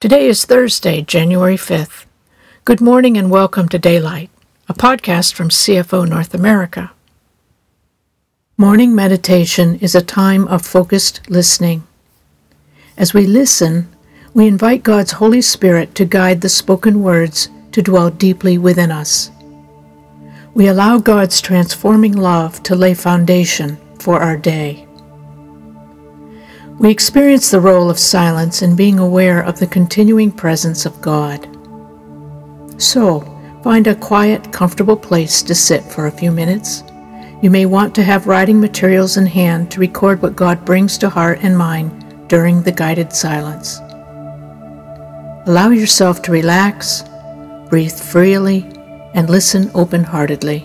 Today is Thursday, January 5th. Good morning and welcome to Daylight, a podcast from CFO North America. Morning meditation is a time of focused listening. As we listen, we invite God's Holy Spirit to guide the spoken words to dwell deeply within us. We allow God's transforming love to lay foundation for our day. We experience the role of silence in being aware of the continuing presence of God. So, find a quiet, comfortable place to sit for a few minutes. You may want to have writing materials in hand to record what God brings to heart and mind during the guided silence. Allow yourself to relax, breathe freely, and listen open heartedly.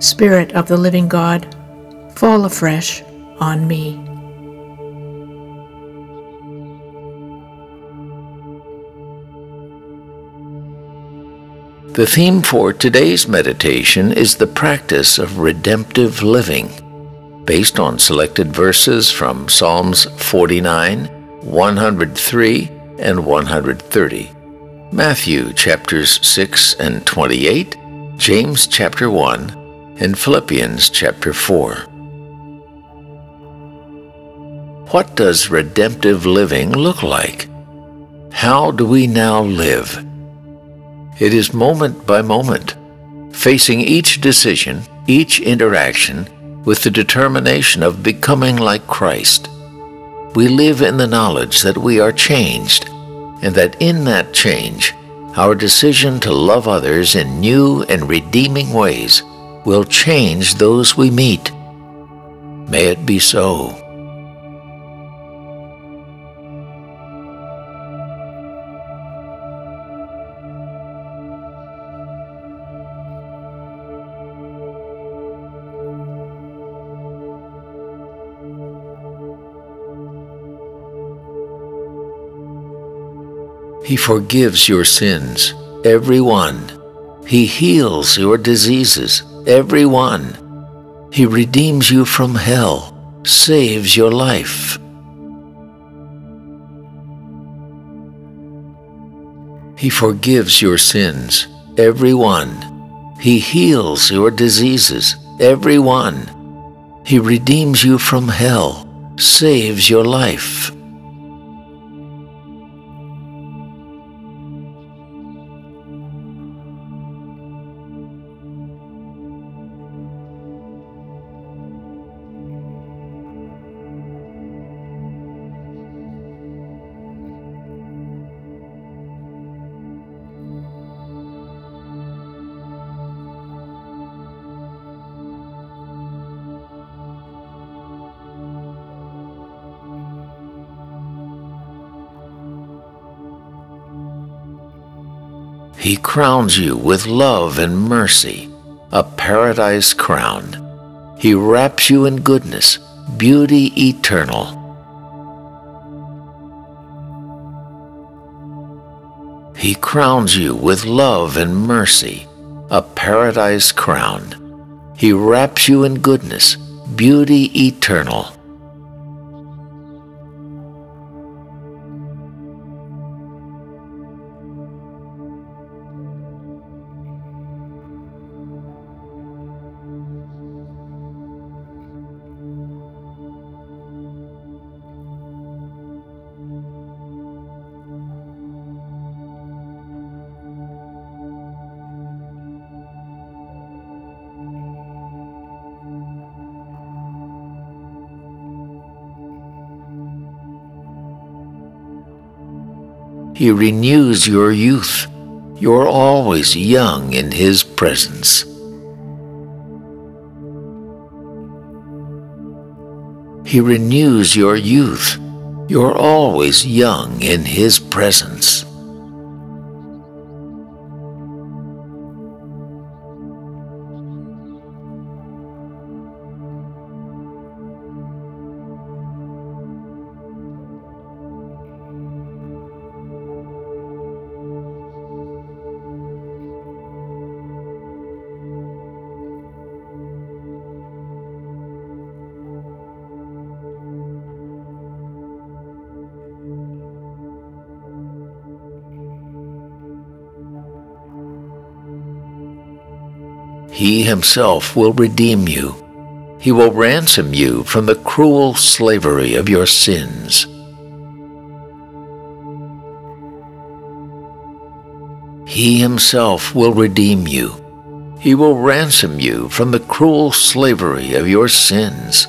Spirit of the living God, fall afresh on me. The theme for today's meditation is the practice of redemptive living, based on selected verses from Psalms 49, 103, and 130, Matthew chapters 6 and 28, James chapter 1, and Philippians chapter 4. What does redemptive living look like? How do we now live? It is moment by moment, facing each decision, each interaction, with the determination of becoming like Christ. We live in the knowledge that we are changed, and that in that change, our decision to love others in new and redeeming ways will change those we meet. May it be so. He forgives your sins, every one. He heals your diseases, every one. He redeems you from hell, saves your life. He forgives your sins, every one. He heals your diseases, every one. He redeems you from hell, saves your life. He crowns you with love and mercy, a paradise crown. He wraps you in goodness, beauty eternal. He crowns you with love and mercy, a paradise crown. He wraps you in goodness, beauty eternal. He renews your youth. You're always young in His presence. He renews your youth. You're always young in His presence. He himself will redeem you. He will ransom you from the cruel slavery of your sins. He himself will redeem you. He will ransom you from the cruel slavery of your sins.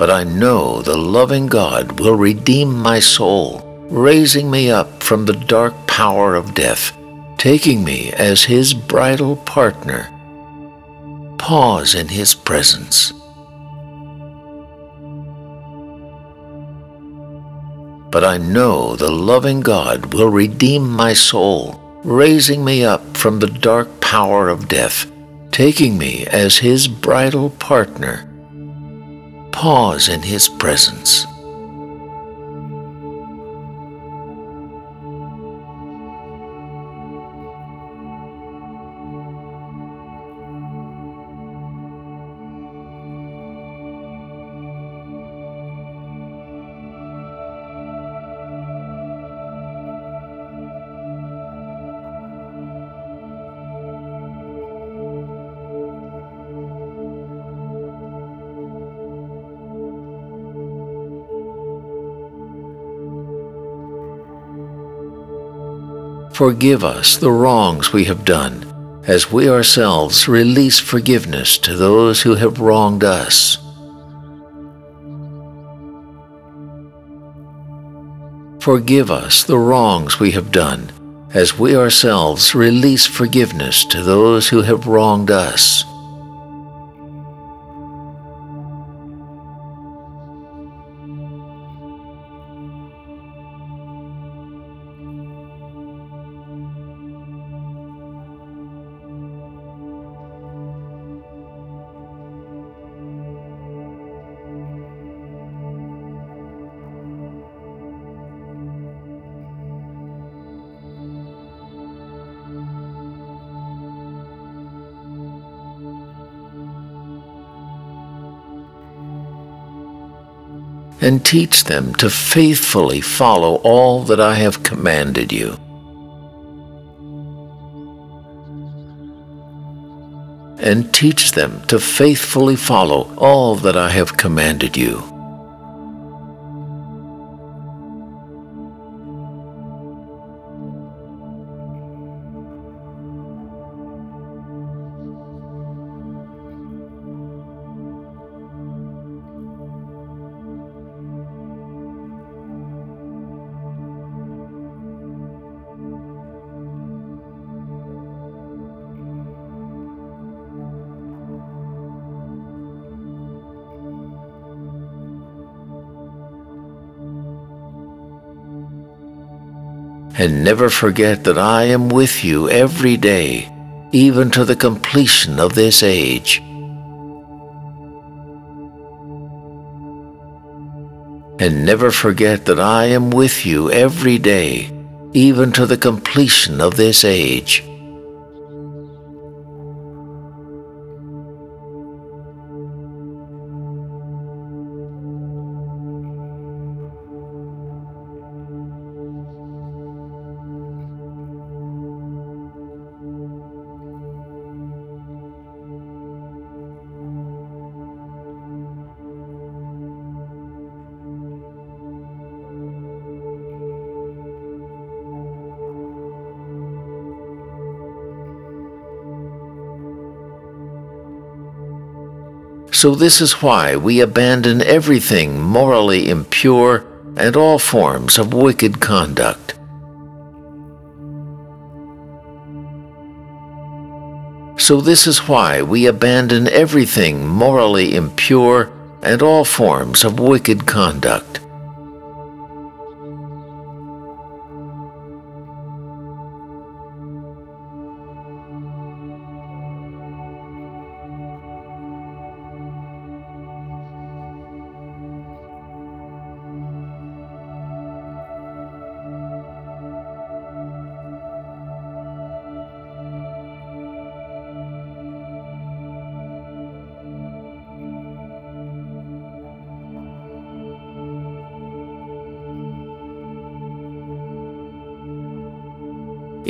But I know the loving God will redeem my soul, raising me up from the dark power of death, taking me as his bridal partner. Pause in his presence. But I know the loving God will redeem my soul, raising me up from the dark power of death, taking me as his bridal partner pause in His presence. Forgive us the wrongs we have done, as we ourselves release forgiveness to those who have wronged us. Forgive us the wrongs we have done, as we ourselves release forgiveness to those who have wronged us. And teach them to faithfully follow all that I have commanded you. And teach them to faithfully follow all that I have commanded you. And never forget that I am with you every day, even to the completion of this age. And never forget that I am with you every day, even to the completion of this age. So this is why we abandon everything morally impure and all forms of wicked conduct. So this is why we abandon everything morally impure and all forms of wicked conduct.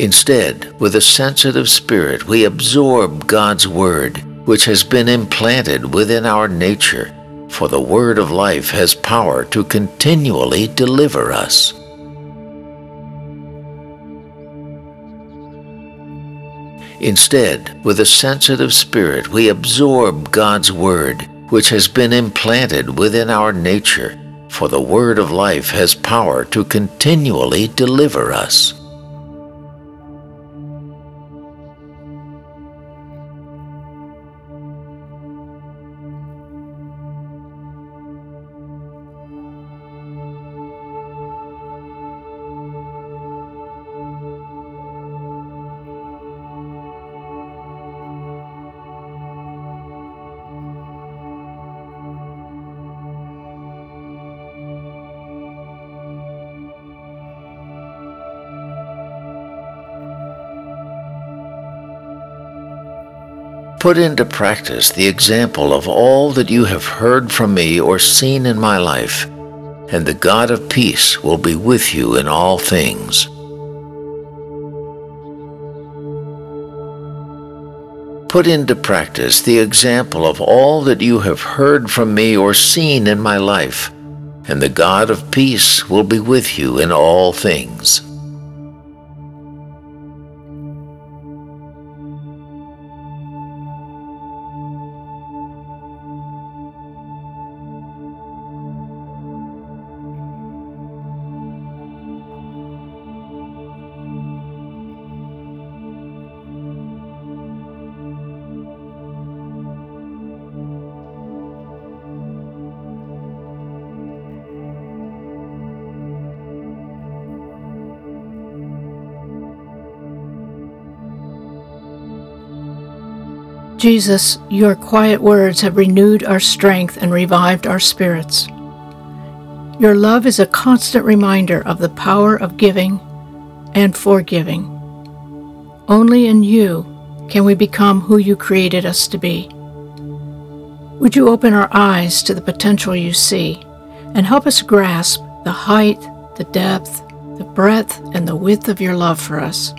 Instead, with a sensitive spirit, we absorb God's Word, which has been implanted within our nature, for the Word of life has power to continually deliver us. Instead, with a sensitive spirit, we absorb God's Word, which has been implanted within our nature, for the Word of life has power to continually deliver us. Put into practice the example of all that you have heard from me or seen in my life, and the God of peace will be with you in all things. Put into practice the example of all that you have heard from me or seen in my life, and the God of peace will be with you in all things. Jesus, your quiet words have renewed our strength and revived our spirits. Your love is a constant reminder of the power of giving and forgiving. Only in you can we become who you created us to be. Would you open our eyes to the potential you see and help us grasp the height, the depth, the breadth, and the width of your love for us?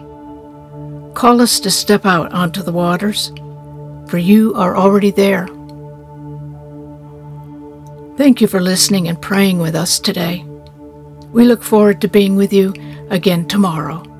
Call us to step out onto the waters for you are already there. Thank you for listening and praying with us today. We look forward to being with you again tomorrow.